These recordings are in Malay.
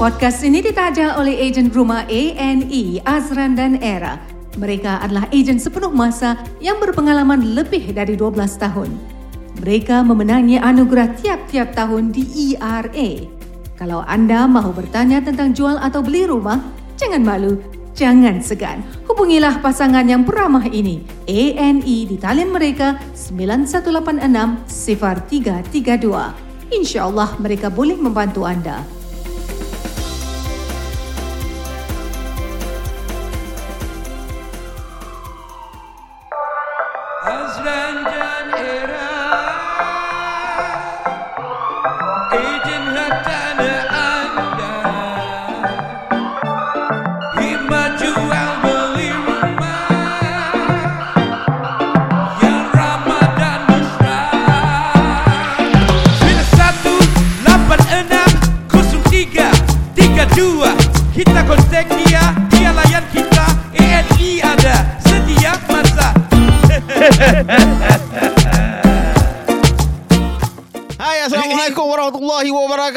Podcast ini ditaja oleh ejen rumah ANE, Azran dan Era. Mereka adalah ejen sepenuh masa yang berpengalaman lebih dari 12 tahun. Mereka memenangi anugerah tiap-tiap tahun di ERA. Kalau anda mahu bertanya tentang jual atau beli rumah, jangan malu, jangan segan. Hubungilah pasangan yang beramah ini. ANE di talian mereka 9186 0332. InsyaAllah mereka boleh membantu anda.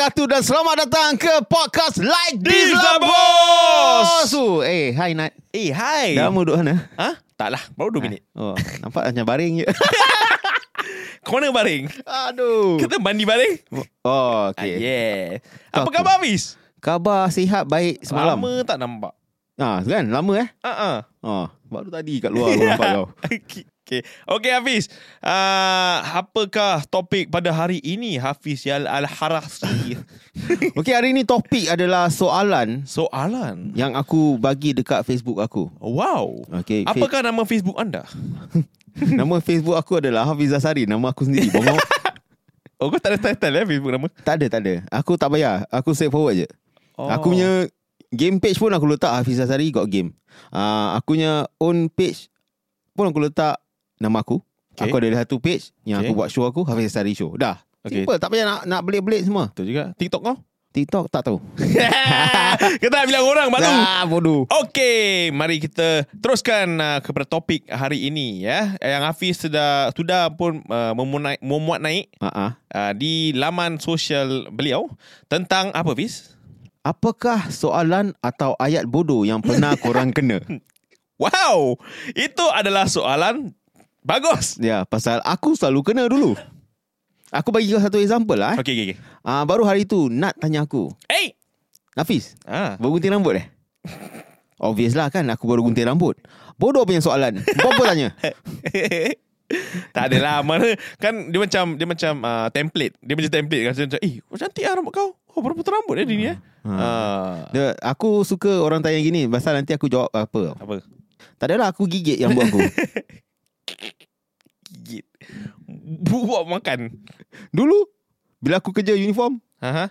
Wabarakatuh Dan selamat datang ke podcast Like This lah bos so, Eh hai Nat Eh, hai. Dah mau duduk mana? Ha? Taklah, baru 2 minit. Oh, nampak macam baring je Kau mana baring? Aduh Kita mandi baring? Oh Okay. okay yeah. Apa khabar Hafiz? Khabar sihat baik semalam Lama tak nampak. Ah, kan? Lama eh? Ha ah. Oh, baru tadi kat luar aku nampak kau Okay. Okay Hafiz. Uh, Apakah topik pada hari ini Hafiz Yal Al-Harasi? Okay hari ni topik adalah soalan Soalan? Yang aku bagi dekat Facebook aku. Wow. Okay Apakah nama Facebook anda? Nama Facebook aku adalah Hafiz Asari Nama aku sendiri. Bongong Oh kau tak ada title eh Facebook nama? Tak ada, tak ada. Aku tak payah Aku straightforward je. Oh. Aku punya game page pun aku letak Hafiz Asari got game. Uh, aku punya own page pun aku letak nama aku. Okay. Aku ada satu page yang Okay. aku buat show aku Hafiz Asari show. Dah. Okay. Simple, tak payah nak nak belit-belit semua. Betul juga TikTok kau? TikTok tak tahu. Kita nak bilang orang baru Dah bodoh. Okey, mari kita teruskan uh, kepada topik hari ini ya. Yang Hafiz sudah sudah pun uh, memuat, memuat naik ah. uh, di laman sosial beliau tentang apa Hafiz? Apakah soalan atau ayat bodoh yang pernah korang kena? Wow, itu adalah soalan bagus. Ya, pasal aku selalu kena dulu. Aku bagi kau satu example lah. Eh. Okey, okey, okey. Uh, baru hari tu Nat tanya aku, Hey. Hafiz, Ah. Baru gunting rambut eh? Obvious lah kan Aku baru gunting rambut Bodoh punya soalan Apa tanya tak adalah mana kan dia macam dia macam uh, template. Dia macam template kan macam eh, oh, cantik ah rambut kau. Oh, baru potong rambut dia ni eh. Ha. Ah. Dia, Aku suka orang tanya gini Pasal nanti aku jawab apa Apa? Tak adalah aku gigit yang buat aku. Buat makan. Dulu Bila aku kerja uniform Ha ha.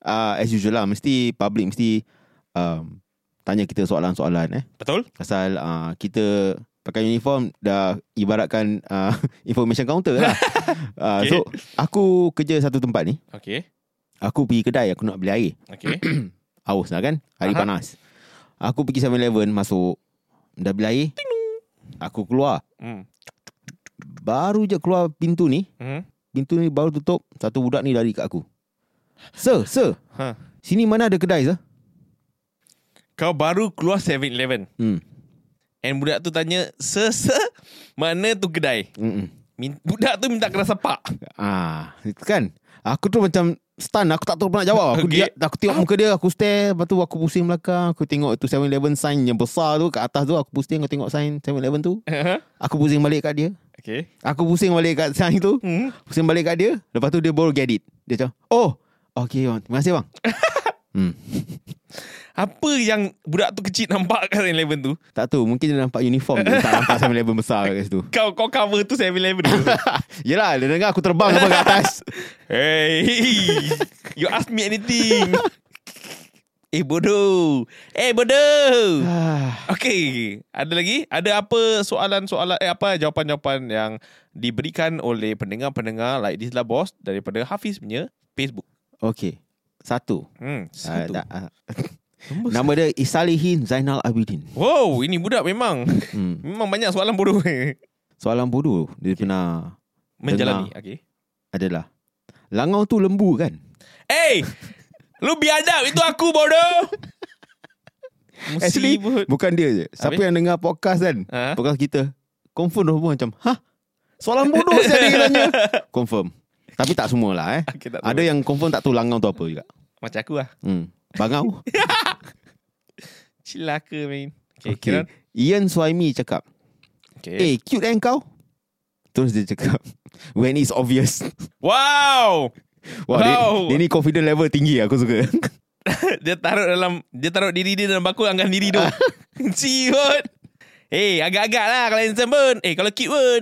uh, As usual lah Mesti public Mesti um, Tanya kita soalan-soalan eh Betul? Pasal uh, kita Pakai uniform Dah ibaratkan uh, Information counter lah uh, Okay. So Aku kerja satu tempat ni Okey. Aku pergi kedai Aku nak beli air Okey. Haus lah kan Hari Aha. panas Aku pergi 7-Eleven Masuk Dah beli air Aku keluar Hmm. Baru je keluar pintu ni Hmm. Pintu ni baru tutup Satu budak ni lari kat aku Sir, sir Ha. Sini mana ada kedai sir? Kau baru keluar 7-Eleven Hmm. And budak tu tanya Sir, sir Mana tu kedai? Mm-mm. Budak tu minta kena sepak Ah, itu kan Aku tu macam Stun Aku tak tahu nak jawab Aku, Okay. dia, aku tengok muka dia Aku stare Lepas tu aku pusing belakang Aku tengok itu 7-Eleven sign yang besar tu Kat atas tu Aku pusing Aku tengok sign 7-Eleven tu Aku pusing balik kat dia Okay. Aku pusing balik kat sign tu. Hmm. Pusing balik kat dia. Lepas tu dia baru get it. Dia macam Oh Okay bang Terima kasih bang hmm. Apa yang budak tu kecil nampak kat 7-Eleven tu? Tak tahu. Mungkin dia nampak uniform dia Tak nampak 7-Eleven besar kat situ. Kau kau cover tu 7-Eleven tu? Yelah dia dengar aku terbang apa kat atas. Hey. You ask me anything Eh bodoh. Eh bodoh. Okay Ada lagi? Ada apa soalan-soalan Eh apa jawapan-jawapan yang Diberikan oleh pendengar-pendengar Like this lah boss Daripada Hafiz punya Facebook? Okay Satu. Hmm Ah, Satu. tak, ah. Nama dia Isalihin Zainal Abidin. Wow Ini budak memang. Hmm. Memang banyak soalan bodoh Soalan bodoh. Dia okay. pernah Menjalani Dengar. Okay Adalah. Langau tu lembu kan? Eh Lu biadab itu aku bodoh. Actually. Bukan dia je Siapa Habis? yang dengar podcast kan Ha? Podcast kita Confirm dah semua macam Hah Soalan bodoh saya dia tanya Confirm Tapi tak semua lah eh Okay, tak Ada tahu. yang confirm tak tahu langau tu apa juga Macam aku lah. hmm. Bangau Cilaka, man. Okay, Okay, okay. Ian Suhaimi cakap okay. Eh cute kan kau Terus dia cakap When it's obvious Wow! Wah, Dia, Wow. dia ni confident level tinggi Aku suka dia taruh dalam dia taruh diri dia dalam bakul angkat diri tu. Ciut. Eh, agak-agak lah kalau handsome pun. Eh, kalau cute pun.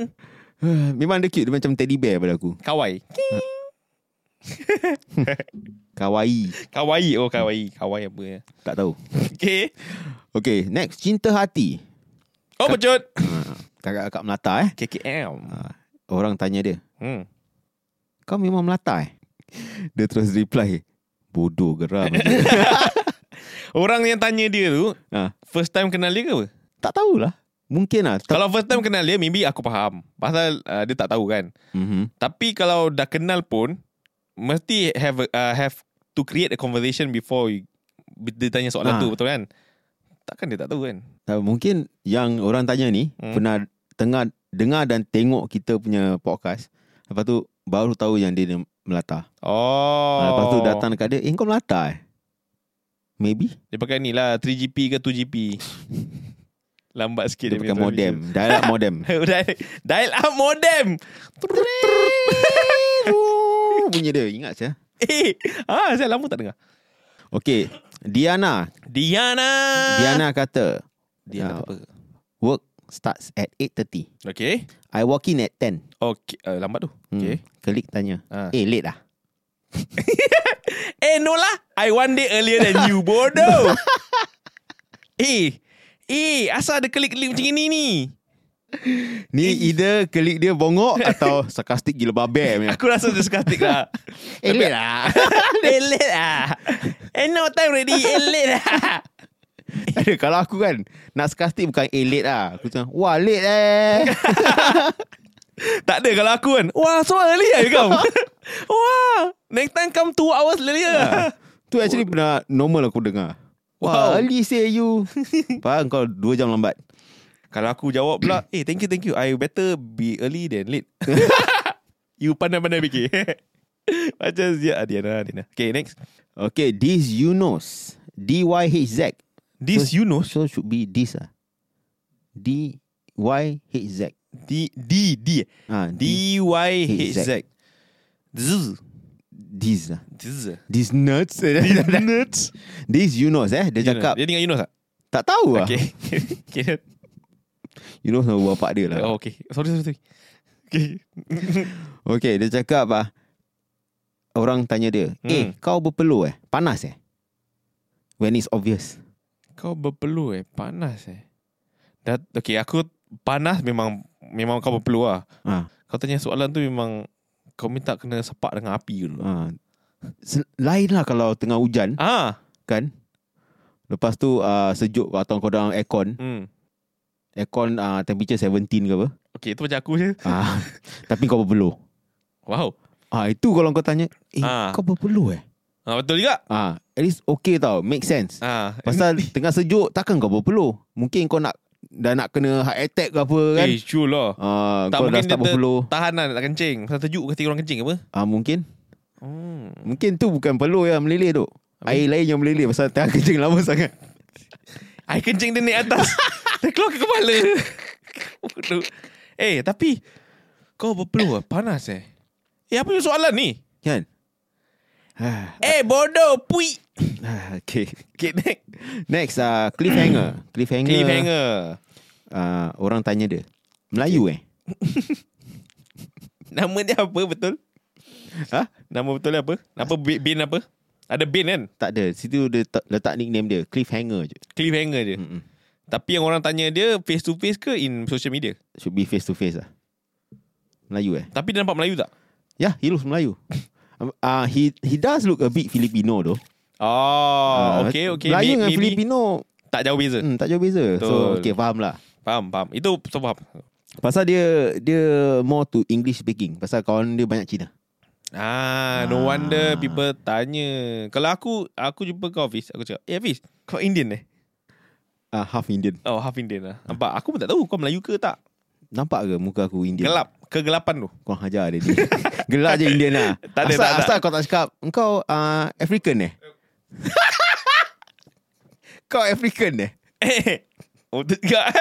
Memang dia cute Dia macam teddy bear pada aku Kawaii. Kawaii Kawaii. Oh, kawaii. Kawaii apa ya? Tak tahu Okay. Okay next Cinta hati Oh, becut. ha, Kakak-kakak Melata eh KKM. ha, Orang tanya dia Hmm. Kau memang Melata eh Dia terus reply Bodoh geram Orang yang tanya dia tu, ha, first time kenal dia ke apa? Tak tahulah Mungkin lah tak, Kalau first time kenal dia, maybe aku faham. Pasal uh, dia tak tahu kan. mm-hmm. Tapi kalau dah kenal pun, mesti have a, uh, have to create a conversation before you, dia tanya soalan Ah. tu, betul kan? Takkan dia tak tahu kan? tak, Mungkin yang orang tanya ni Hmm. Pernah tengah dengar dan tengok kita punya podcast Lepas tu baru tahu yang dia Melata. Oh. ha, Lepas tu datang dekat dia Eh kau Melata eh? Maybe. Dia pakai ni lah 3GP ke 2GP Lambat sikit Dia punya pakai modem. Dial up modem. Dial, dial up modem. Bunyi dia Ingat saya Eh ah, Saya lama tak dengar Okay Diana Diana Diana kata Diana Ah, apa Work starts at 8.30 Okay I walk in at 10 Okay uh, Lambat tu. Okay hmm. Klik tanya Ah. Eh late lah Eh no lah. I one day earlier than you Bodoh. Eh Eh Asal ada klik-klik macam ini ni? Ni either klik dia bongok Atau sarkastik gila babe. Aku rasa dia sarkastik lah. Eh late lah. Eh late lah. Eh no time ready. Eh late lah Ada Kalau aku kan Nak sarkastik bukan eh late lah. Aku cakap Wah late eh. Tak ada kalau aku kan Wah so early lah kau Wah Next time come 2 hours earlier Tu actually pernah Normal aku dengar. Wow. Wah early say you. Faham kau 2 jam lambat. Kalau aku jawab pula Eh thank you thank you. I better be early than late. You pandai-pandai fikir. Macam siap Diana Diana Okay next. Okay this Yunus. D-Y-H-Z This so, you know. So should be this lah D-Y-H-Z D D D. Ah, D Y H Z. Z. This lah Z This nuts. Nuts. This Yunus eh? Dia cakap. Dia tinggal Yunus tak? Tak tahu lah Okay. Okay Yunus nama bapak dia lah. Oh okay. Sorry sorry sorry. Okay. Okay dia cakap ah, Orang tanya dia Hmm. Eh kau berpeluh eh? Panas eh? When it's obvious Kau berpeluh eh? Panas eh? Dah, Okay aku Panas memang Memang kau berpeluh lah ah, Kau tanya soalan tu memang Kau minta kena sepak dengan api dulu. Ah. Se- Lain lah kalau tengah hujan. Ah kan? Lepas tu uh, sejuk atau kau dalam aircon. Hmm. Aircon uh, temperature 17 ke apa. Okay itu macam aku je. Ah, Tapi kau berpeluh. Wow. Ah, Itu kalau kau tanya Eh Ah. kau berpeluh eh ah, Betul juga. Ah, At least okay tau Make sense. Ah. Pasal tengah sejuk Takkan kau berpeluh. Mungkin kau nak Dah nak kena heart attack ke apa kan? Eh sure lah. Ah, Tak Kau dah mungkin dia start berpeluh. tahan lah nak kencing. Pasal terjuk ketika orang kencing apa? Ah, Mungkin. Hmm. Mungkin tu bukan peluh yang meleleh tu. Air lain yang meleleh Pasal tengah kencing lama sangat. Air kencing dia naik atas. Dia keluar ke kepala. Eh tapi Kau berpeluh Panas eh. Eh apa yang soalan ni? Kan Eh bodoh Pui. ah, Okay Okay next. Next uh, Cliffhanger. Cliffhanger. Cliffhanger. Uh, Orang tanya dia. Melayu eh? Nama dia apa betul? Ha? Nama betul dia apa? Apa bin apa? Ada bin kan? Tak ada. Situ dia ta- letak nickname dia. Cliffhanger je. Cliffhanger je. Mm-mm. Tapi yang orang tanya dia Face to face ke In social media? Should be face to face lah. Melayu eh? Tapi dia nampak Melayu tak? Ya yeah, he looks Melayu uh, he he does look a bit Filipino though Oh Ah, Okay okay Melayu dengan maybe Filipino Tak jauh beza hmm, Tak jauh beza So Betul. okay faham lah Faham faham Itu so faham Pasal dia Dia more to English speaking Pasal kawan dia banyak Cina Ah, no Ah. wonder people tanya. Kalau aku aku jumpa kau Hafiz, aku cakap, "Eh Hafiz, kau Indian eh?" uh, half Indian. Oh, half Indian lah. Nampak? Aku pun tak tahu kau Melayu ke tak. Nampak ke muka aku Indian? Gelap. Kegelapan tu. Kau hajar dia ni. Gelap je Indian lah. Tak ada, asal, tak asal kau tak cakap, kau uh, African eh? kau African eh? Eh. Oh, juga.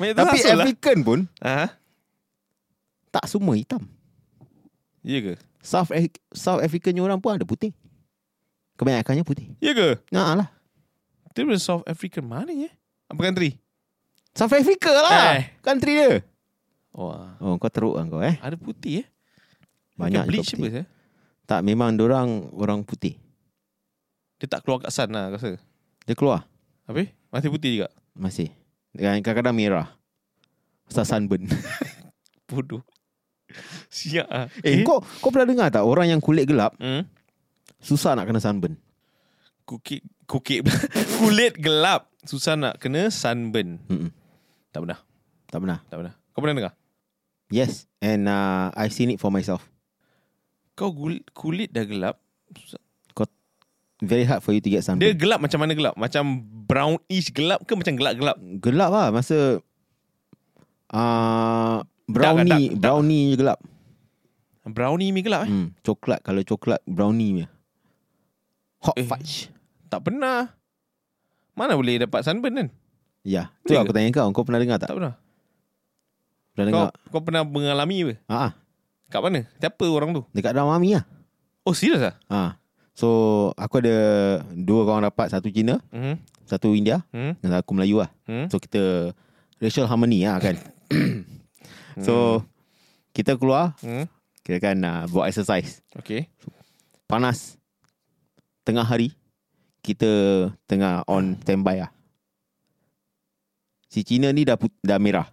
Tapi lah. African pun Ah, tak semua hitam. ya ke? South South African orang pun ada putih. Kebanyakannya putih. Ya ke? Nah lah. Dia South African mana ya? Apa country? South Africa lah. Eh. Country dia. Wah. Oh, kau teruk kan kau eh. Ada putih eh? Banyak bleach apa eh? Tak, memang orang orang putih. Dia tak keluar kat sun lah, rasa. Dia keluar. Apa? Masih putih juga. Masih. Dan kadang-kadang merah. Pasal sunburn. Bodoh. Siap ah. eh, kau kau pernah dengar tak orang yang kulit gelap Hmm? susah nak kena sunburn? Kukit Kukit Kulit gelap Susah nak kena sunburn Mm-mm. Tak pernah Tak pernah. Tak pernah Kau pernah dengar? Yes, and uh, I seen it for myself. Kau kulit, kulit dah gelap susah. Very hard for you to get Dia sunburn. gelap macam mana gelap? Macam brownish gelap ke macam gelap-gelap? gelap lah masa uh, brownie dark, dark. brownie je gelap. Brownie mi gelap eh? Hmm, coklat kalau coklat brownie punya. Hot Eh. fudge. Tak pernah Mana boleh dapat sunburn kan? Ya, tu aku tanya kau, kau pernah dengar tak? Tak pernah Pernah kau, dengar? kau pernah mengalami apa? Ah, ah, Kat mana? Siapa orang tu? dekat dalam army lah. Oh serius lah? Ah. So, aku ada dua kawan rapat, satu Cina, Hmm? satu India, Hmm? dan aku Melayu lah. Hmm? So, kita racial harmony lah kan. so, kita keluar, Hmm? kira kan uh, buat exercise. Okay Panas. Tengah hari, kita tengah on standby lah. Si Cina ni dah, put- dah merah.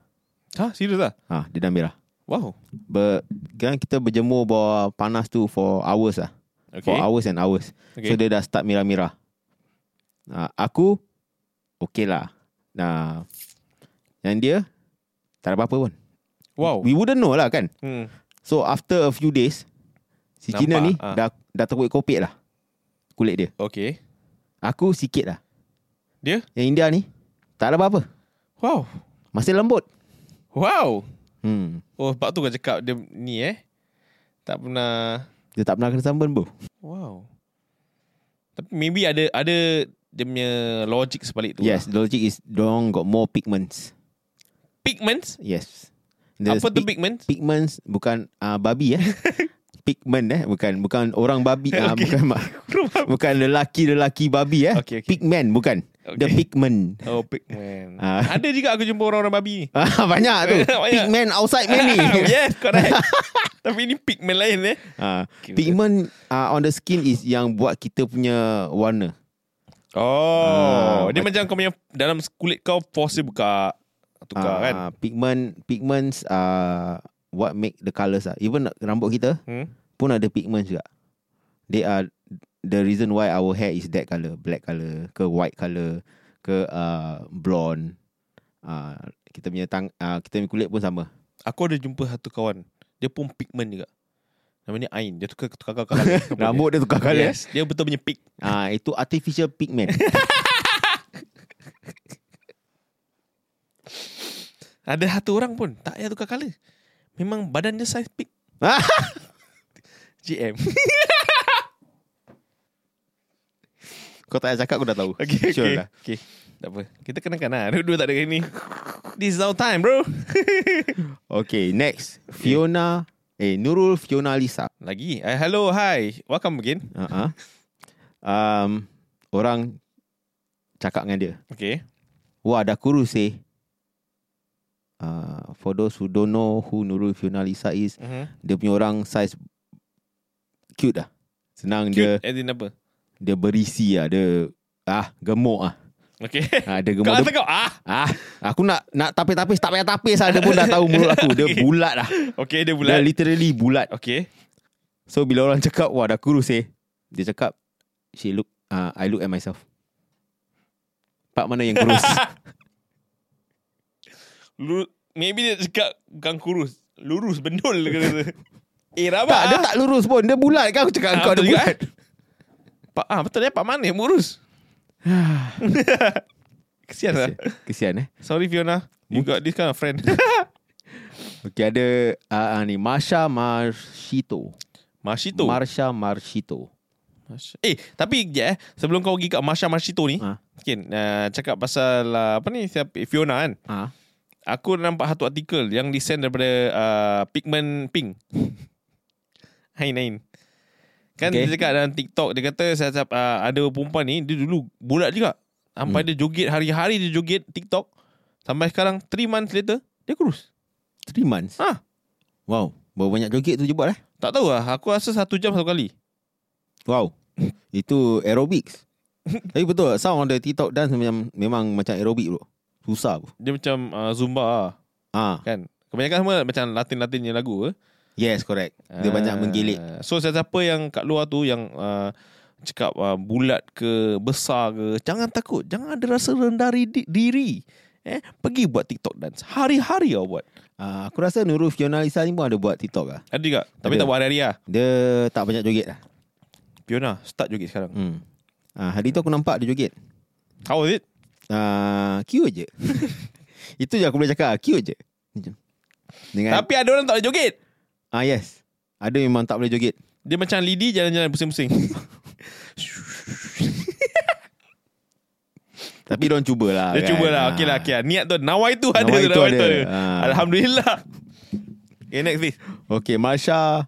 Ha? Serius lah? Ha, dia dah merah. Wow Ber, kan kita berjemur bawah panas tu for hours lah. Okay For hours and hours. Okay. So dia dah start merah-merah. Uh, aku okay lah. Nah, yang dia tak ada apa-apa pun. Wow We wouldn't know lah kan. hmm. So after a few days, si Nampak, Cina ni ah. dah dah terkopik kopik lah kulit dia. Okay Aku sikit lah. Dia? Yang India ni tak ada apa-apa. Wow Masih lembut. Wow Hmm. Oh sebab tu kau cakap dia ni eh Tak pernah Dia tak pernah kena sunburn bro. Wow Tapi maybe ada ada dia punya logic sebalik tu Yes, the logic is dorang got more pigments. lah. Pigments Yes. Apa tu pig- pigments? pigments bukan uh, babi eh. Pigment eh bukan bukan orang babi uh, Okay. bukan ma- bukan lelaki-lelaki babi eh. Okay, okay. Pigment bukan. The Okay. pigment. Oh pigment Ah. Ada juga aku jumpa orang-orang babi ni Ah, banyak tu. Banyak. Pigment outside man ni. Yes correct Tapi ini pigment lain eh Ah, Okay, pigment uh, on the skin is yang buat kita punya warna. Oh Ah, Dia macam kau punya Dalam kulit kau dia buka Tukar Ah, kan Pigment pigments uh, what make the colours ah. Even rambut kita hmm? pun ada pigments juga. They are the reason why our hair is that color, black color, ke white color, ke uh, blonde. Uh, kita punya tang, uh, kita punya kulit pun sama. Aku ada jumpa satu kawan Dia pun pigment juga Namanya Ain Dia tukar tukar tukar colour Rambut dia tukar color. Yes Dia betul punya pig Ah, itu artificial pigment. Ada satu orang pun Tak payah tukar colour Memang badan dia size pig GM Kau tak payah cakap aku dah tahu. Okay Sure okay, lah. okay Tak apa Kita kenakan lah Dua-dua tak ada kali ni This is our time bro Okay, next. Fiona, eh Nurul Fiona Lisa. Lagi uh, Hello hi Welcome again Uh-huh. Um, orang cakap dengan dia. Okay Wah, dah kurus eh. Uh, for those who don't know who Nurul Fiona Lisa is, uh-huh. dia punya orang size cute lah. Senang Cute dia as in apa dia berisi lah. Dia ah gemuk ah. Okay Ah, dia gemuk. Kau Dia, kata kau ah ah, aku nak nak tapis-tapis tak payah tapis lah. Dia pun dah tahu mulut aku. Dia Okay. bulat dah. Okay dia Dia bulat literally bulat. Okay So bila orang cakap wah dah kurus eh. Dia cakap she look uh, I look at myself. Part mana yang kurus? Lu, Maybe dia cakap Bukan kurus Lurus bendul dia kata Eh rabak Tak, dia tak lurus pun. Dia bulat kan aku cakap Ah, kau juga, bulat. Pak ah betul ya Pak Man yang urus. Kesian lah. Kesian eh. Sorry Fiona. You got this kind of friend. Okey ada uh, ni Marsha Marshito. Mashito. Marsha Marshito. Masya- Eh, tapi je eh, sebelum kau pergi kat Masha Mashito ni, Ha. okay, uh, cakap pasal uh, apa ni siapa Fiona kan. Ha. Aku nampak satu artikel yang disend daripada uh, Pigment Pink. Hai Nain. Kan Okay. dia cakap dalam TikTok dia kata saya uh, ada perempuan ni dia dulu bulat juga. Sampai hmm. dia joget hari-hari dia joget TikTok. Sampai sekarang 3 months later dia kurus. 3 months. Ha. Wow. Berapa banyak joget tu je buat eh? Tak tahu lah. Aku rasa satu jam satu kali. Wow. Itu aerobics. Tapi betul sound on the TikTok dance memang memang macam aerobik bro. Susah bro. Dia macam uh, Zumba lah. Ah, Kan. Kebanyakan semua macam Latin-Latinnya lagu eh. yes correct. Dia Ah, banyak menggilik. So siapa yang kat luar tu yang uh, cakap uh, bulat ke besar ke, jangan takut, jangan ada rasa rendah di- diri. Eh, pergi buat TikTok dance. Hari-hari kau buat. Ah, aku rasa Nurul Fiona Lisa ni pun ada buat TikTok lah. Ada juga. Tapi Ada. tak buat hari-hari lah. Dia tak banyak joget lah. Fiona, start joget sekarang. Hmm. Ah, hari tu aku nampak dia joget. How was it? Ah, cute je. Itu je aku boleh cakap, cute je. Macam. Dengan Tapi ada orang tak boleh joget. ah yes. Ada memang tak boleh joget. Dia macam lidi jalan-jalan pusing-pusing. Tapi dia orang cubalah. Dia kan. cubalah. Ah. Okey lah. Okay lah. Niat tu. Nawai tu ada. Nawai tu nawai ada. tu ada. Ah. Alhamdulillah. Okay, next please. Okay, Marsha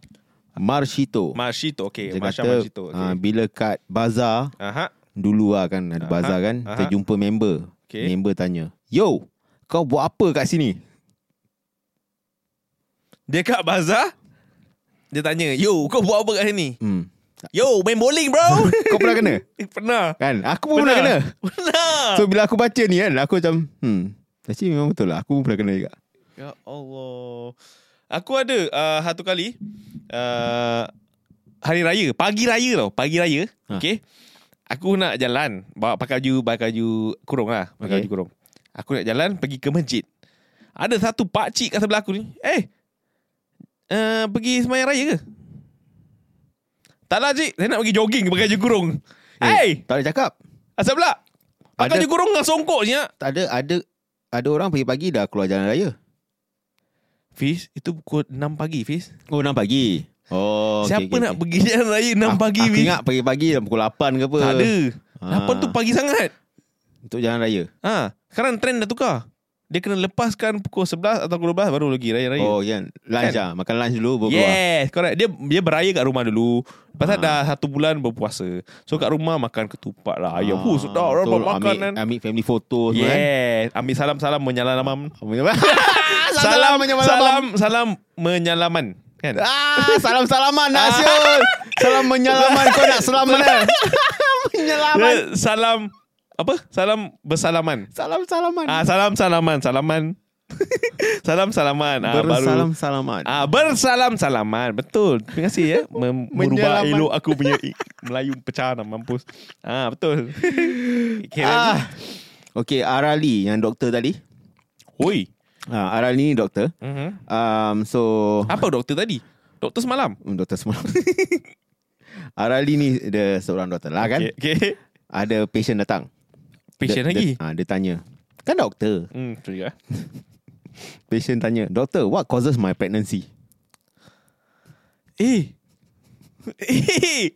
Marshito. Mashito. Okay. Dia Masha kata, Mashito. ah, Okay. bila kat bazar Aha. Dulu lah kan ada Aha, bazar kan, aha. kita jumpa member. Okay. Member tanya, "Yo, kau buat apa kat sini?" Dia kat bazar. Dia tanya, yo, kau buat apa kat sini? Hmm. Yo, main bowling bro. Kau pernah kena? Pernah. Kan? Aku pun pernah kena. Pernah. So bila aku baca ni kan, aku macam, hmm, actually memang betul lah. Aku pun pernah kena juga. ya Allah. Aku ada uh, satu kali uh, hari raya, pagi raya tau, pagi raya. Ha. Okay. Aku nak jalan, bawa pakai baju, pakai baju kurung lah, pakai Okay. baju kurung. Aku nak jalan pergi ke masjid. Ada satu pak cik kat sebelah aku ni. Eh, uh, pergi semayang raya ke? Tak lah cik, saya nak pergi jogging pakai baju kurung. Eh, hey, Tak boleh cakap. asal pula? Pakai baju kurung dengan songkok je nak. Tak ada, ada ada orang pagi-pagi dah keluar jalan raya. Fiz, itu pukul 6 pagi Fiz. Oh, 6 pagi. Oh, Siapa okay, nak okay. pergi jalan raya 6 Aku- pagi Aku ingat pagi-pagi pukul 8 ke apa. Tak ada. Ah. 8 tu pagi sangat. Untuk jalan raya. Ha, sekarang trend dah tukar. Dia kena lepaskan pukul 11 atau pukul 12 baru lagi raya-raya. Oh, kan. Lunch Kan? lah. Makan lunch dulu baru keluar. Yes, correct. Dia dia beraya kat rumah dulu. Tu Ah. dah satu bulan berpuasa. So kat rumah makan ketupat lah. Ayam. Ah, Huh, sedap. Orang betul. makan ambil, kan. Ambil family photo semua kan. Yes. Ambil salam-salam menyalaman. salam menyalaman. Salam, salam menyalaman. Kan? Ah, salam-salaman Nasyul. salam menyalaman kau nak selam mana? menyalaman. Salam apa? Salam bersalaman. Salam-salaman. Ah, salam salaman, salaman. salam salaman. Ah, baru Bersalam-salaman. Ah, bersalam salaman. Betul. Terima kasih ya. Mem- merubah elok aku punya Melayu pecah nak mampus. Ah, betul. Okay, Ah. Okey, Arali yang doktor tadi. Oi. Ah, Arali ni doktor. Mhm. Um, so Apa doktor tadi? Doktor semalam. Hmm, doktor semua. Arali ni dia seorang doktor lah kan. Okay. okay. Ada patient datang. Patient dia, lagi. Dia, ah, dia tanya. Kan doktor. Hmm, betul juga. Patient tanya, "Doctor, what causes my pregnancy?" Eh. Eh.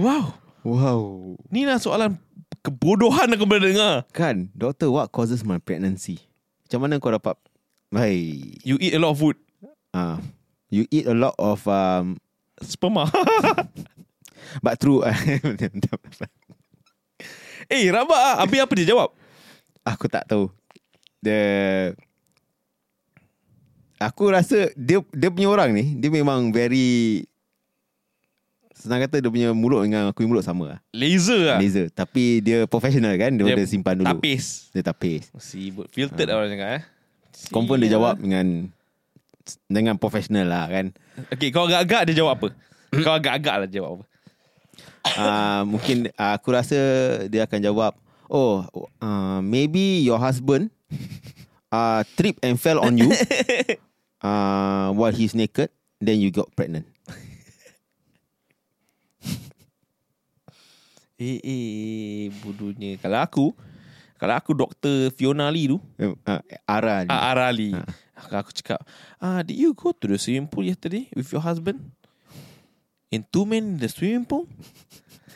Wow. Wow. Ni lah soalan kebodohan aku pernah dengar. Kan, doctor, what causes my pregnancy? Macam mana kau dapat Hai. You eat a lot of food. Ah, you eat a lot of um Sperma. but true. eh, rabak ah. Habis apa dia jawab? aku tak tahu. The Aku rasa dia dia punya orang ni dia memang very senang kata dia punya mulut dengan aku mulut sama lah. Laser lah. Laser. Tapi dia professional kan dia, dia simpan dulu. Tapis. Dia tapis. Sibuk. Filtered lah orang cakap eh. Confirm dia jawab dengan dengan profesional lah kan. Okay, kau agak-agak dia jawab apa? kau agak-agak lah jawab apa? uh, mungkin uh, aku rasa dia akan jawab, "Oh, uh, maybe your husband uh, trip and fell on you uh, while he's naked, then you got pregnant. Eh, eh, bodohnya. Kalau aku, kalau aku Dr. Fiona Lee tu, Uh, uh, Ara. ni. ah, Ara Lee. Kalau aku cakap, ah, did you go to the swimming pool yesterday with your husband? In two men in the swimming pool?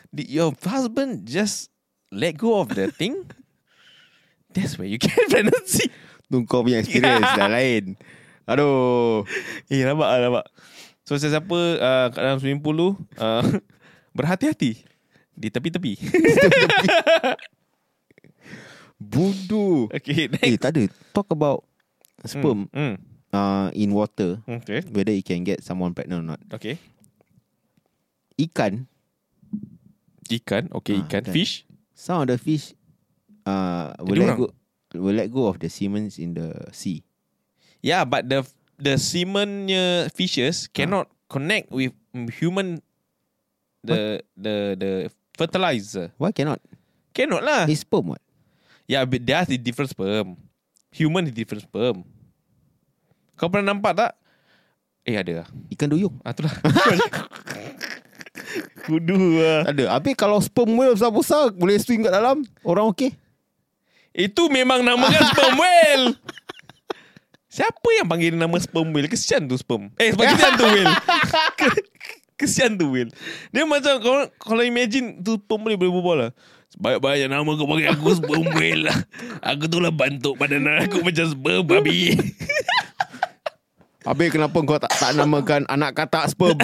Did your husband just let go of the thing? That's where you get pregnancy. Tu kau punya experience dah lain. Aduh. Eh, nampak lah, nampak. So, sesiapa uh, kat dalam swimming pool tu, uh, berhati-hati. Di tepi-tepi. Bodoh. okay, Eh, next. tak ada. Talk about sperm Hmm. uh, in water. Okay. Whether it can get someone pregnant or not. Okay. Ikan, Ikan. Okay, Ah, ikan. ikan. Fish. some of the fish uh, will let orang. go will let go of the semens in the sea. Yeah, but the the semennya fishes cannot connect with human the the the fertilizer. Why cannot? Cannot lah. It's sperm what? Yeah, but theirs is different sperm. Human is different sperm. Kau pernah nampak tak? Eh ada lah. Ikan duyung. Ah, tu lah. Kudu lah. Tak ada. Habis kalau sperm whale besar-besar boleh swing kat dalam, orang okey? Itu memang namakan sperm whale. Siapa yang panggil nama sperm whale? Kesian tu sperm. Eh, kesian tu whale. Ke- Kesian tu whale. Dia macam kalau, kalau imagine tu sperm whale boleh berbual lah. Banyak-banyak nama kau panggil aku sperm whale lah. Aku tu lah bantuk badan aku macam sperm babi. Habis kenapa kau tak, tak namakan anak katak sperm?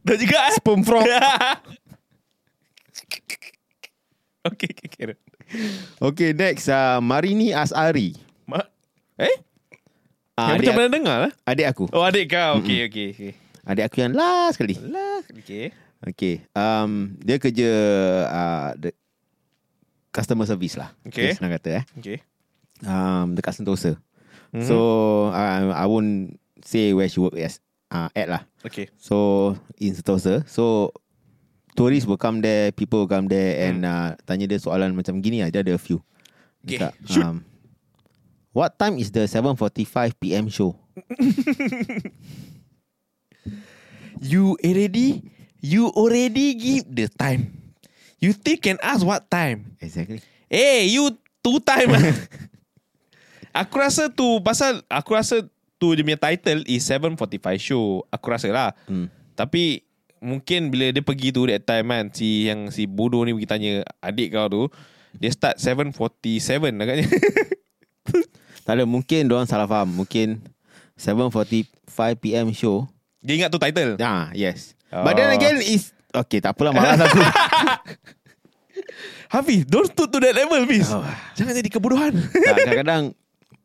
Dah juga eh? sperm frog. okay, okay, okay. Okay, next. Uh, Marini Asari. Ma- eh? Uh, yang adik, macam pernah dengar lah. adik aku. Oh, adik kau. Okay, okay, okay. Adik aku yang last kali. Lah, okay. Okay. Um, dia kerja uh, the customer service lah. Okay. Senang kata eh. Okay. Um, dekat Sentosa. Mhm. So, uh, I won't say where she work as, uh, at lah. Okay. So, in Sentosa. So, tourists will come there, people will come there and uh, tanya dia soalan macam gini lah. Dia ada a few. Okay, Cakap, shoot. Um, what time is the 7.45 PM show? You already You already give the time You still can ask what time Exactly. Eh you two time. Aku rasa tu Pasal Aku rasa tu dia punya title Is 7.45 show Aku rasa lah Hmm. Tapi Mungkin bila dia pergi tu That time kan Si yang si bodoh ni pergi tanya Adik kau tu Dia start 7.47 agaknya Tak ada, mungkin orang salah faham. Mungkin 7.45 PM show. Dia ingat tu title Ah, yes. Oh. But then again, is Okay, tak apalah, malas aku. Hafiz Don't stoop to that level Hafiz Oh. Jangan jadi kebodohan Tak, kadang-kadang,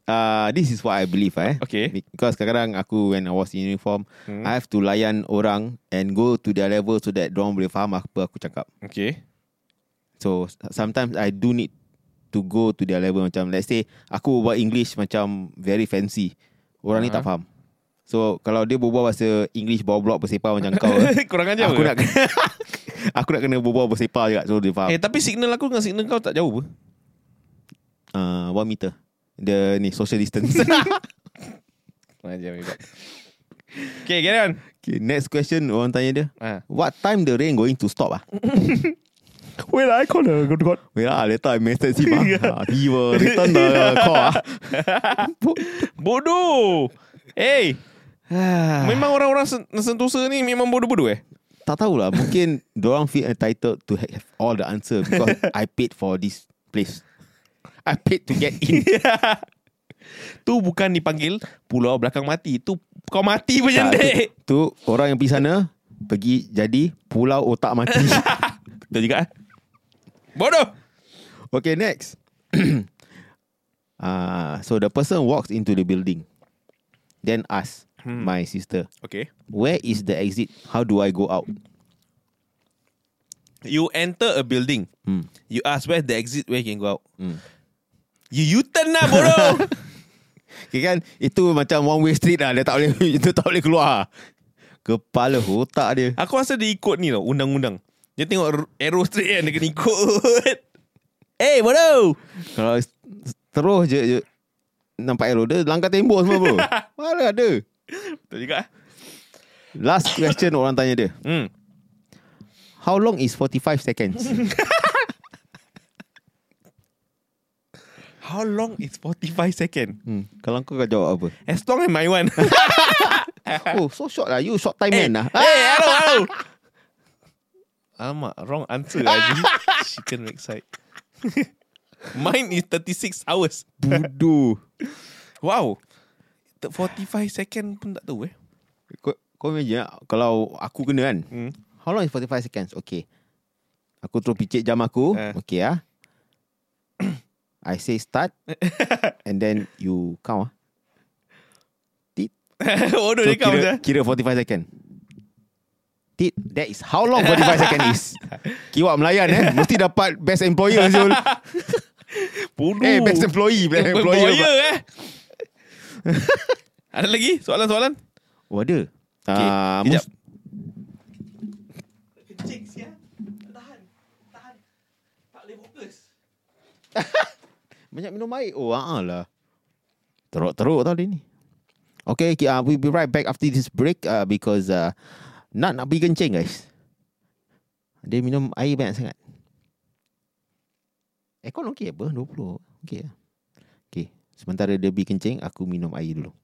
uh, this is what I believe eh. Okay. Because kadang-kadang aku, when I was in uniform, Hmm. I have to layan orang and go to their level so that orang boleh faham apa aku cakap. Okay So, sometimes I do need to go to their level. Macam, let's say, aku buat English macam very fancy. Orang ni Aha. tak faham. So, kalau dia berbual bahasa English bawah blok bersepah macam kau, Kurang ajar aku nak aku nak kena berbual bersepah juga so dia faham. Eh tapi signal aku dengan signal kau tak jauh apa? uh, one meter. The ni social distance. Kurang ajar. Okay, get on. okay, next question orang tanya dia. Ah. What time the rain going to stop ah? Well, I call the good God. Wait lah, later I message him ah. Ah, He will return the call ah. Bodoh. Hey, memang orang-orang sen- sentosa ni memang bodoh-bodoh eh? tak tahulah, mungkin orang feel entitled to have all the answer because I paid for this place. I paid to get in. Tu bukan dipanggil pulau belakang mati. Tu kau mati pun jendik. tu, tu orang yang pergi sana pergi jadi pulau otak mati. Betul juga eh? Bodoh. Okay, next. uh, so the person walks into the building, then asks Hmm. my sister, Okay. "Where is the exit? How do I go out?" You enter a building. Hmm. You ask where's the exit, where you can go out. Hmm. You U-turn lah bodoh. Okay kan, itu macam one way street lah. Dia tak boleh, itu tak boleh keluar. Kepala otak dia. Aku rasa dia ikut ni tau Undang-undang Dia tengok arrow straight kan Dia kena ikut Eh hey, bodoh Kalau s- terus je, je nampak arrow dia langgar tembok semua bro. Mana ada. Betul juga. Last question orang tanya dia. Hmm. How long is 45 seconds? How long is 45 second? hmm. Kalau kau kau jawab apa? As long as my one. Oh, so short lah. You short time man lah. hey, hello, hello. Alamak, wrong answer lagi. Chicken backside. Mine is 36 hours. Budu. Wow. 45 second pun tak tahu eh. Kau, kau imagine lah, kalau aku kena kan. Hmm. How long is 45 seconds? Okay. Aku terus picit jam aku. Eh. Okay ah. I say start. and then you count ah. Bodoh So dia kira, macam. kira 45 second. Tit, that is how long 45 second is. Kiwak Melayan eh. Mesti dapat best employer Zul. Bodoh. Eh, best employee. Best Employer, employer. eh. Ada lagi soalan-soalan? Oh, ada. Okay, Ah, kejap. mus- Kencing siap. Tahan. Tahan. Tak boleh fokus. Banyak minum air. Oh, ah lah. Teruk-teruk tau dia ni. Okay, uh, we'll be right back after this break uh, because uh, nak nak pergi kencing guys. Dia minum air banyak sangat. Aircon okey apa? 20. Okey lah. Sementara dia pergi kencing, aku minum air dulu.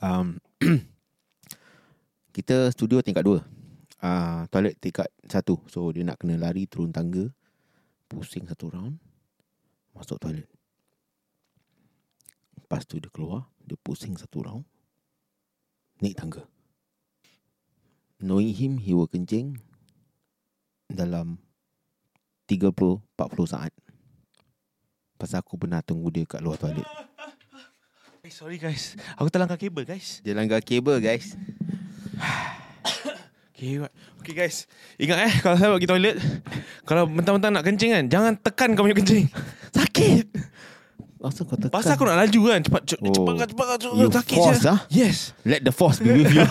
Um, kita studio tingkat 2. Uh, toilet tingkat 1. So, dia nak kena lari turun tangga. Pusing satu round. Masuk toilet. Lepas tu dia keluar. Dia pusing satu round. Naik tangga. Knowing him, he will kencing dalam 30-40 saat. Pasal aku pernah tunggu dia kat luar toilet. Eh, sorry guys. Aku terlanggar kabel guys. Dia langgar kabel guys. Okay, what? okay guys. Ingat eh kalau saya pergi toilet, kalau mentang-mentang nak kencing kan, jangan tekan kau punya kencing. Sakit. Asal kau tekan? Pasal aku nak laju kan, cepat cepat Oh. cepat cepat, cepat, You cepat sakit force, je. ah? Yes. Let the force be with you.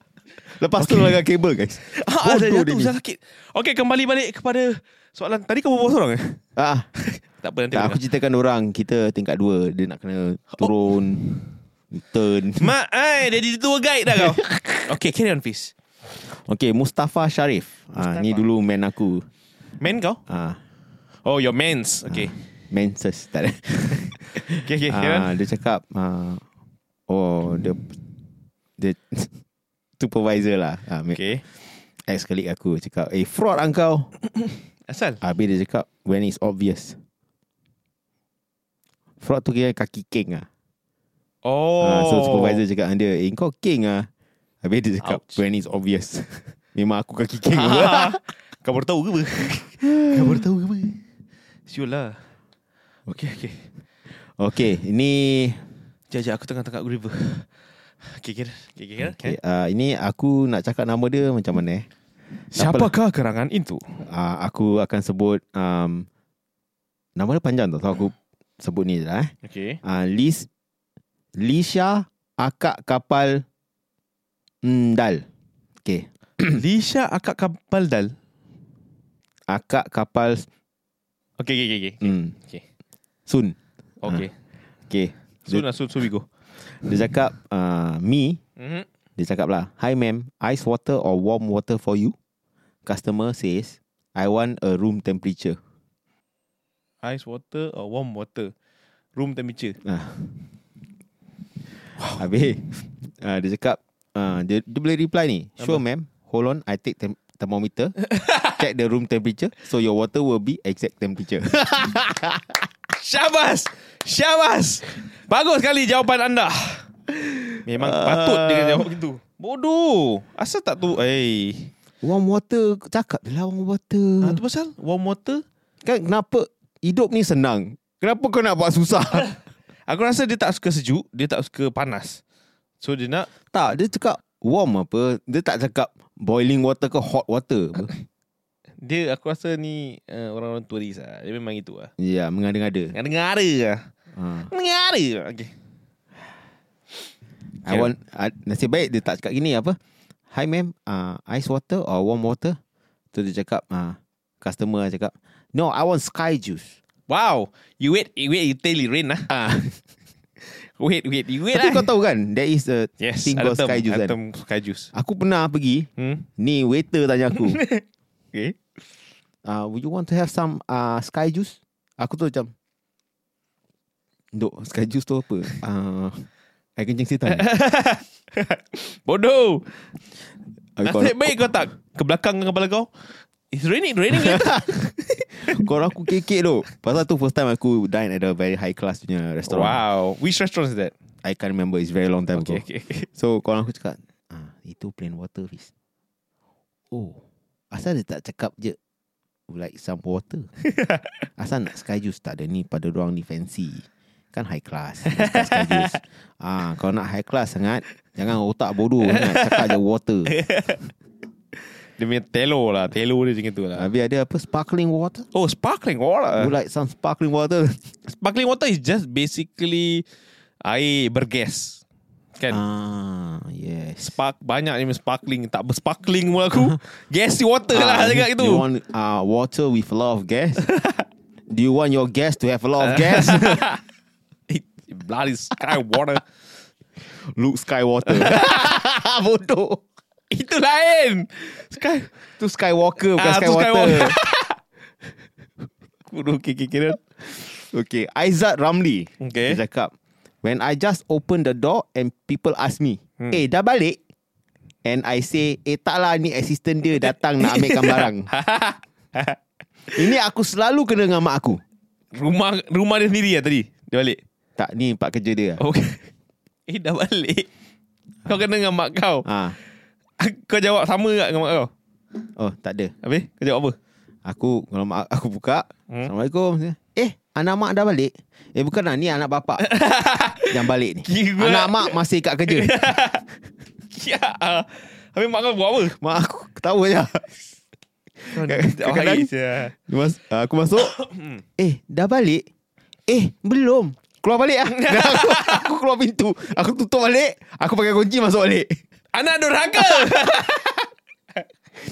Lepas tu Okay. langgar kabel guys. Ah, Bodoh ada dia jatuh ni. saya sakit. Okay, kembali balik kepada soalan. Tadi kau berbual seorang eh? Ah, tak apa nanti. tak, aku ceritakan orang kita tingkat dua dia nak kena turun turn. Mak, ai, dia jadi tour guide dah kau. okay, carry on please. Okay, Mustafa Sharif. Ah, ni Mustafa. dulu man aku. Man kau? Ah, Oh, your mans. Okay. Menses tak ada. Okay, okay, carry on. Ah, dia cakap ah, oh dia dia supervisor lah. Ah, okay. Okay. Ex colleague aku cakap, "Eh, fraud ah kau." Asal? Habis dia cakap, "When it's obvious." Fraud tu kira kaki king ah. Oh. Ah, so supervisor cakap dengan dia, "Eh, kau king ah." Habis dia cakap, Ouch. "When it's obvious." Memang aku kaki king. Ah, kau baru tahu ke apa? kau baru tahu ke apa? Sure lah. Okay, okay. okay, ini Sekejap. Aku tengah-tengah river. Okay, kira. Okay, kira. okay, uh, ini aku nak cakap nama dia macam mana eh? Siapakah kerangan itu? uh, aku akan sebut um, nama dia panjang tau. So aku sebut ni je lah eh. Okay. Uh, Lis Lisha akak kapal Ndal. Okay. Lisha akak kapal dal. Akak kapal Okay, okay, okay. okay. mm, Okay. Sun. Okay. Okay. So, so, so, so we go. Dia cakap uh, me Mm-hmm. Dia cakap lah, "Hi ma'am, ice water or warm water for you?" Customer says, "I want a room temperature." Ice water or warm water? Room temperature. Ah. Habis uh, Dia cakap uh, dia, dia boleh reply ni Sure ma'am Hold on I take tem- thermometer Check the room temperature So your water will be exact temperature Syabas! Syabas! Bagus sekali jawapan anda. Memang patut dia jawab gitu. Bodoh. Asal tak tu? Eh. Warm water Cakap je lah warm water Ah, tu pasal warm water. Kan kenapa Hidup ni senang Kenapa kau nak buat susah Aku rasa dia tak suka sejuk, dia tak suka panas. So dia nak Tak dia cakap Warm apa Dia tak cakap Boiling water ke hot water apa. dia aku rasa ni uh, orang-orang turis lah. Dia memang gitu lah. Ya mengada-ngada Ngada-ngada lah. ha. Ngada. Okay. I want uh, Nasib baik dia tak cakap gini apa Hi ma'am uh, Ice water or warm water Tu dia cakap uh, Customer cakap No I want sky juice Wow. You wait, you wait, you tell it rain lah. ah. Wait, wait, you wait Tapi lah. kau tahu kan There is a Yes, thing called term, sky juice kan term sky juice. Aku pernah pergi Hmm? Ni waiter tanya aku Okay. uh, Would you want to have some uh, sky juice? Aku tu macam Duk, sky juice tu apa? Uh, air kencing setan Bodoh. Nasib baik kau tak ke belakang kepala kau. It's raining, raining. later. Korang aku kekek tu Pasal tu first time aku Dine at a very high class punya restaurant wow. Which restaurant is that? I can't remember It's very long time Okay, ago okay, okay. So korang aku cakap ah, Itu plain water Fiz Oh Asal dia tak cakap je Like some water Asal nak sky juice Tak ada ni pada orang ni fancy Kan high class juice ah, Kalau nak high class sangat Jangan otak bodoh sangat Cakap je water Dia punya telo lah. Telo dia macam tu lah. Habis ada apa Sparkling water Oh, sparkling water. You like some sparkling water Sparkling water is just basically air bergas. Kan? Ah, yes Spark banyak ni sparkling tak bersparkling pun aku. Gassy water lah Ah, cakap itu. You want uh, water with a lot of gas? Do you want your gas to have a lot of gas? Bloody sky water. Luke Skywalker. Bodoh. Itu lain. Sky. Tu Skywalker bukan Ah, Skywalker. Skywalker. Kudu kira-kira. okay, Aizat Ramli. Okay. Dia cakap, when I just open the door and people ask me, Hmm. eh dah balik? And I say, eh taklah ni assistant dia datang nak ambilkan barang. Ini aku selalu kena dengan mak aku. Rumah rumah dia sendiri lah tadi. Dia balik. Tak, ni pak kerja dia. Okay. Eh dah balik. Kau kena dengan mak kau. Ah, Kau jawab sama tak dengan mak kau? Oh, tak ada. Habis? Kau jawab apa? Aku kalau mak aku buka, Hmm. Assalamualaikum. Eh, anak mak dah balik? Eh bukan lah, ni anak bapak yang balik ni. Kira- Anak mak masih kat kerja. Ya. Habis mak kau buat apa? mak aku ketawa je. Kadang-kadang aku masuk. eh, dah balik? Eh, belum. Keluar balik lah. Aku, aku keluar pintu. Aku tutup balik. Aku pakai kunci masuk balik. Anak durhaka.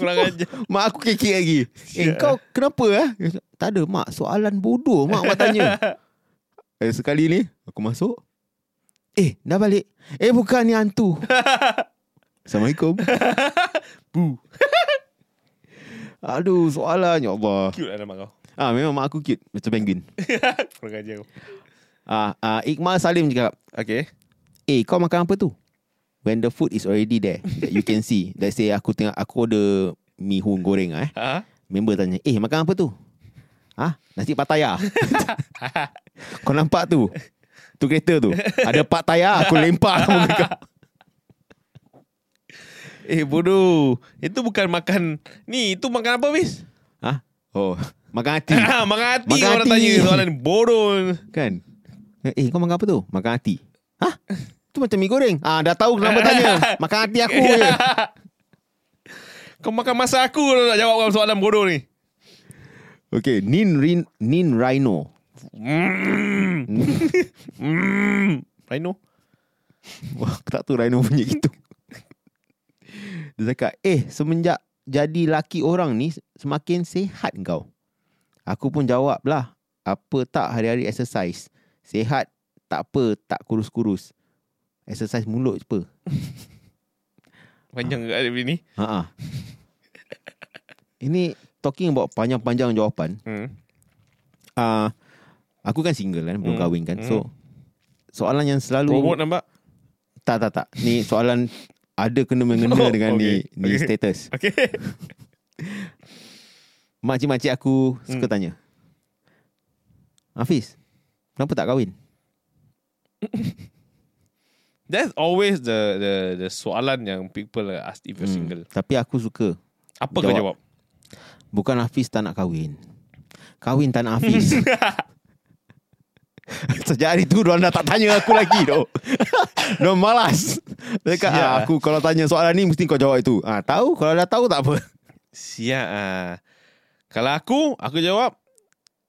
Kurang ajar. Mak aku kekek lagi. Eh, kau kenapa eh? Cakap, Tak ada, mak. Soalan bodoh mak mak tanya. Eh, sekali ni, aku masuk. Eh, dah balik. Eh, bukan ni hantu. Assalamualaikum. Bu. Aduh, soalan. Ya Allah. Cute lah nama kau. Ah, memang mak aku cute. Macam penguin. Kurang ajar kau. Ah, ah, Iqmal Salim cakap, Okay. eh, kau makan apa tu? When the food is already there, that you can see. Let's say aku tengok, aku order mi hun goreng eh. Ha? Member tanya, eh, makan apa tu? Ah, nasi pataya. kau nampak tu? Tu kereta tu. Ada pataya, aku lempar kau. Eh bodoh. Itu bukan makan. Ni, itu makan apa, Bis? Ah, oh, makan hati. makan hati Makan orang hati. tanya soalan. Bodoh. Kan? Eh, kau makan apa tu? Makan hati. Hah? Tu macam mi goreng. Ah, dah tahu kenapa tanya. Makan hati aku je. Kau makan masa aku kalau nak jawab soalan bodoh ni. Okay, Nin Rin, Nin Rhino. Mm. mm. Rhino. Wah, aku tak tahu Rhino punya gitu. Dia cakap, eh semenjak jadi laki orang ni semakin sihat kau. Aku pun jawab lah, apa tak hari-hari exercise. Sihat, tak apa, tak kurus-kurus. Exercise mulut je apa. Panjang kat ni. Ha Ini talking about panjang-panjang jawapan. Hmm. Uh, aku kan single kan, belum Hmm, kahwin kan. hmm. So, soalan yang selalu... Promote nampak? Tak, tak, tak. Ni soalan ada kena-mengena Oh, dengan okay, ni, ni okay. status. Okay. Makcik-makcik aku suka Hmm. tanya. Hafiz, kenapa tak kahwin? That's always the the the soalan yang people ask if you're Hmm, single. Tapi aku suka. Apa kau Jawab. jawab? Bukan Hafiz tak nak kahwin. Kahwin tak nak Hafiz. Sejak hari tu Diorang dah tak tanya aku lagi tu Diorang malas Dia Sial. ah, Aku kalau tanya soalan ni Mesti kau jawab itu ah, Tahu Kalau dah tahu tak apa Siap ah. Kalau aku, aku jawab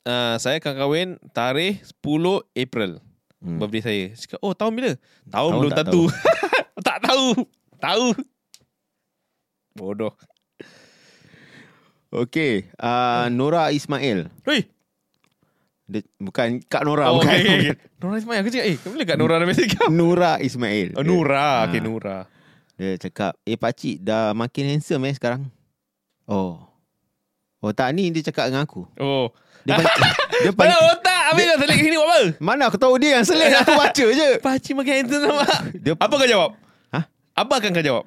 uh, saya akan kahwin tarikh 10 April. Hmm. Birthday saya. Cakap, oh tahun bila? Tahun, Tahun belum tak tentu. tak tahu. Tahu. Bodoh. Okay uh, Nora Ismail Hei. Dia, bukan Kak Nora Oh, bukan. okay, okay. Nora Ismail Aku cakap Eh bila kat Nora dah mesej kau Nura Ismail. oh, Nura Ah. Okay Nura Dia cakap, "Eh pakcik dah makin handsome eh sekarang." Oh. Oh tak ni dia cakap dengan aku. Oh Dia pan- dia pan- Pada otak Habis kau selit sini buat apa Mana aku tahu dia yang selit aku baca je. Pakcik makan handsome sama Dia Apa kau jawab Hah? Apa akan kau jawab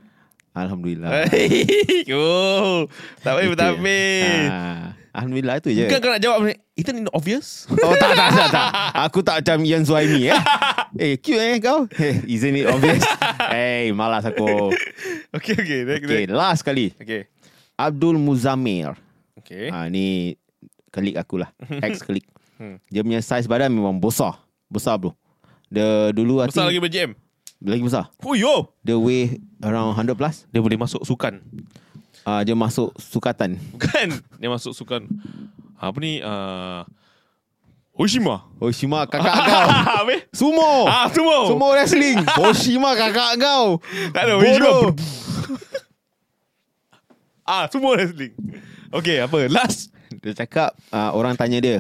Alhamdulillah. oh, tak Itu je. bertampil. Ah, Alhamdulillah tu je. Bukan kau nak jawab Isn't it obvious? Oh tak tak tak tak. Aku tak macam Ian Zuhaimi eh. eh cute eh kau. Eh, isn't it obvious? hey malas aku. okay, okay. Next, Okay next. last kali. Okay. Abdul Muzamir. Okay. Ah ni klik aku lah. Ex klik. Hmm. Dia punya size badan memang besar. Besar bro. Dia dulu Besar lagi think, berjam. lagi besar. Oh, yo. Dia weigh around 100 plus. Dia boleh masuk sukan. Ah dia masuk sukatan. Bukan. Dia masuk sukan. Apa ni? Uh, Oshima. Oshima kakak kau. Sumo. Ah, semua. Sumo wrestling. Oshima kakak kau. Tak ada Oshima. Bodoh. Ah, semua wrestling. Okay, apa? Last. Dia cakap uh, orang tanya dia,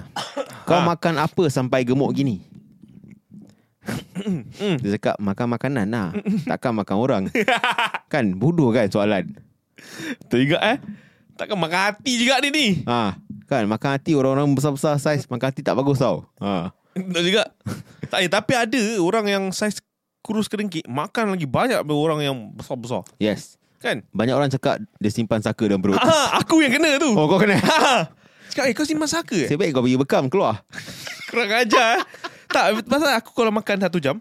kau Ha. makan apa sampai gemuk gini? dia cakap makan makanan lah. Takkan makan orang. kan bodoh kan soalan. Teringat eh. Takkan makan hati juga dia ni. Ha, kan makan hati orang-orang besar-besar saiz makan hati tak bagus tau. Ha. Tak juga. tak, eh, tapi ada orang yang saiz kurus kerengkik makan lagi banyak daripada orang yang besar-besar. Yes. Kan? Banyak orang cakap dia simpan saka dalam perut. Ha, aku yang kena tu. Oh kau kena. Ha. Cakap, eh kau simpan saka eh? Sebab kau pergi bekam keluar. Kurang ajar eh. Tak, pasal aku kalau makan satu jam,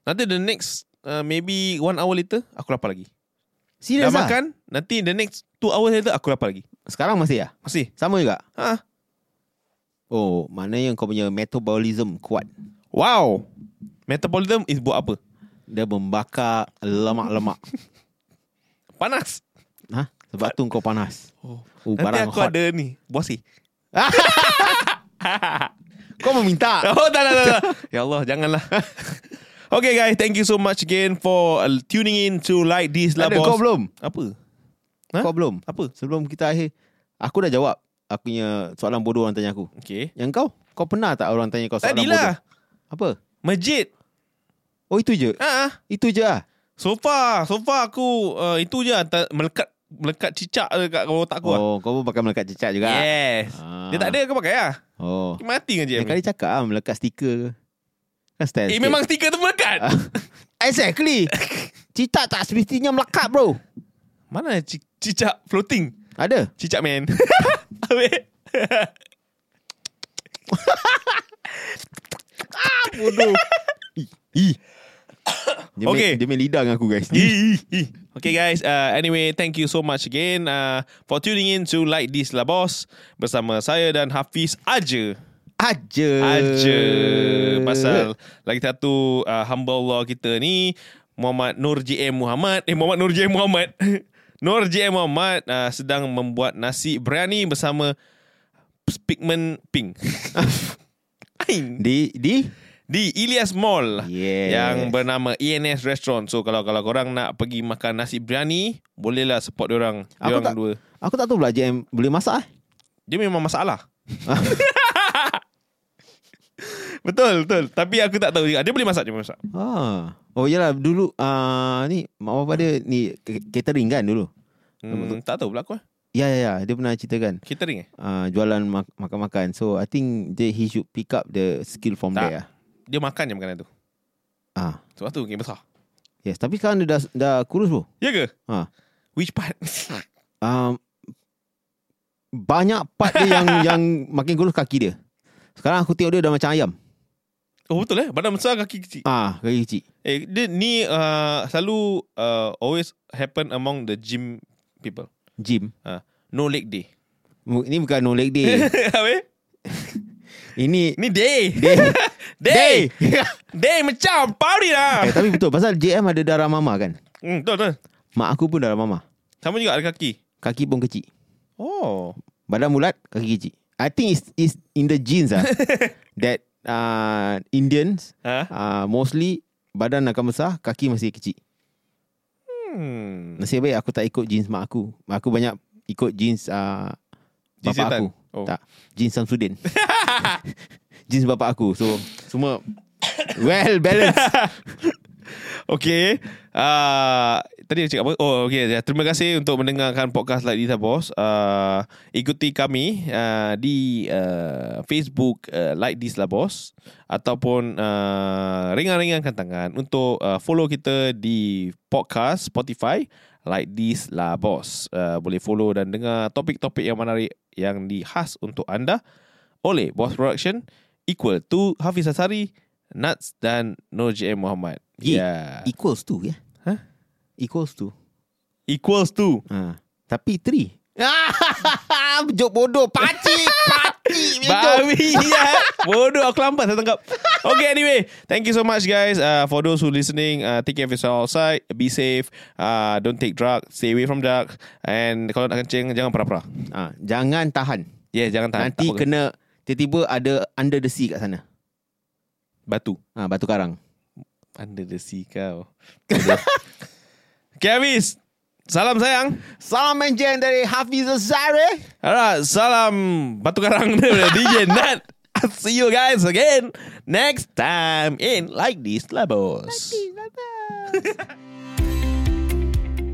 nanti the next uh, maybe one hour later, aku lapar lagi. Serius Dah lah? makan, nanti the next two hours later, aku lapar lagi. Sekarang masih ya? Masih. Sama juga? Ha. Oh, maknanya kau punya metabolism kuat. Wow. Metabolism is buat apa? Dia membakar lemak-lemak. Panas. Ha? Sebab tu kau panas. Oh. Oh, Nanti aku hot. ada ni, buasi. Kau meminta. Oh, tak, tak, tak, tak. ya Allah, janganlah. okay guys, thank you so much again for uh, tuning in to Like This Lah Ada Boss. kau belum? Apa? Ha? Kau belum? Apa? Sebelum kita akhir, aku dah jawab aku punya soalan bodoh orang tanya aku. Okay. Yang kau? Kau pernah tak orang tanya kau soalan Tadilah. bodoh? Apa? Masjid. Oh itu je? Ah, Itu je lah? so far, so far aku uh, itu je melekat melekat cicak dekat otak aku. lah. Oh, kau pun pakai melekat cecak juga? Yes. Ah. Dia tak ada kau pakai lah. Oh. Mati dengan je. kali cakap lah melekat stiker. Kan style Eh sikit. memang stiker tu melekat. Exactly. cicak tak semestinya melekat bro. Mana ci- cicak floating? Ada? Cicak man. Habis. Bodoh. Ih. Dia Okay. main, dia main lidah dengan aku guys. Okay guys, uh, anyway, thank you so much again uh, for tuning in to Like This Lah Boss bersama saya dan Hafiz aja. Aja. Aja. Pasal lagi satu uh, hamba Allah kita ni Muhammad Nur JM Muhammad eh Muhammad Nur JM Muhammad Nur JM Muhammad uh, sedang membuat nasi biryani bersama Pigment Pink Ain. Di di di Ilyas Mall Yes. yang bernama ENS Restaurant. So kalau kalau korang nak pergi makan nasi biryani, bolehlah support diorang. Aku Diorang tak- dua. Aku tak tahu pula JM boleh masak eh. Dia memang masalah. betul, betul. Tapi aku tak tahu juga. Dia boleh masak, dia boleh masak. Ah. Oh yalah dulu uh, ni mak bapak dia ni catering kan dulu. Hmm, tak tahu pula aku. eh. Ya ya ya dia pernah ceritakan Catering eh? uh, jualan mak- makan-makan. So I think they, he should pick up the skill from Tak. there. Ah. Dia makan je makanan tu. Ah. Sebab tu mungkin besar. Yes, tapi sekarang dia dah dah kurus bro. Ya ke? Ha. Which part? Um, banyak part dia yang yang makin kurus kaki dia. Sekarang aku tengok dia dah macam ayam. oh betul eh? Badan besar kaki kecil. Ah, kaki kecil. Eh, dia ni uh, selalu uh, always happen among the gym people. Gym. Uh, no leg day. Ini bukan no leg day. Habis? Ini Ni day. day. Day. Day macam party lah. eh, tapi betul pasal JM ada darah mama kan. Hmm, betul betul. Mak aku pun darah mama. Sama juga ada kaki. Kaki pun kecil. Oh. Badan bulat, kaki kecil. I think it's, it's in the genes ah that uh, Indians Ha? uh, mostly badan akan besar, kaki masih kecil. Hmm. Nasib baik aku tak ikut jeans mak aku. Aku banyak ikut jeans uh, Jeans bapa setan? aku. Oh. Tak, jeans Samsudin. jeans bapak aku. So semua well balanced. Okay uh, Tadi cakap apa Oh okay ya. Terima kasih untuk mendengarkan podcast Like This Bos uh, Ikuti kami uh, Di uh, Facebook uh, Like This lah Bos Ataupun uh, Ringan-ringankan tangan Untuk uh, follow kita Di podcast Spotify Like This lah Bos uh, Boleh follow dan dengar Topik-topik yang menarik Yang dihas untuk anda Oleh Boss Production Equal to Hafiz Asari Nats dan Nur JM Muhammad Ye, Yeah. Equals to ya. Huh? Equals to. Equals to. Ha. Tapi three. Jok bodoh. Pacik. Pacik. Babi ya. Bodoh aku lambat saya tangkap. Okay anyway, thank you so much guys uh, for those who listening. Uh, take care of yourself outside. Be safe. Uh, don't take drugs. Stay away from drugs. And kalau nak kencing jangan pera-pera. Ha, jangan tahan. Yeah, jangan tahan. Nanti Tak kena tiba-tiba ada under the sea kat sana. batu. Ha, batu karang. Under the sea kau. Okay habis. Salam sayang. Salam menjen dari Hafiz Azari. Alright, salam batu karang daripada DJ Nat. See you guys again next time in Like This Labos.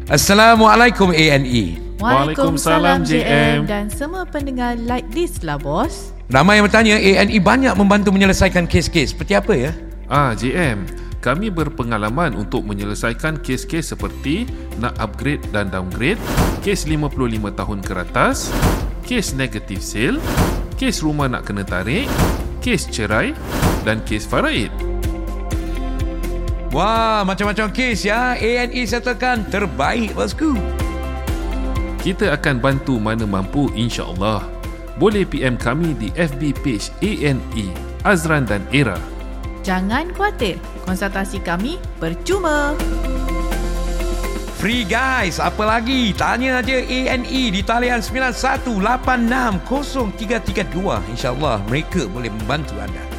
Assalamualaikum ANE. Waalaikumsalam JM dan semua pendengar like this lah bos. Ramai yang bertanya ANE banyak membantu menyelesaikan kes-kes. Seperti apa ya? Ah, JM. Kami berpengalaman untuk menyelesaikan kes-kes seperti nak upgrade dan downgrade, kes 55 tahun ke atas, kes negative sale, kes rumah nak kena tarik, kes cerai dan kes faraid. Wah, macam-macam kes ya. ANE settlekan terbaik bosku. Kita akan bantu mana mampu insya-Allah. Boleh PM kami di FB page ANE Azran dan Era. Jangan khawatir, konsultasi kami percuma. Free guys, apa lagi? Tanya aja ANE di talian 91860332. InsyaAllah mereka boleh membantu anda.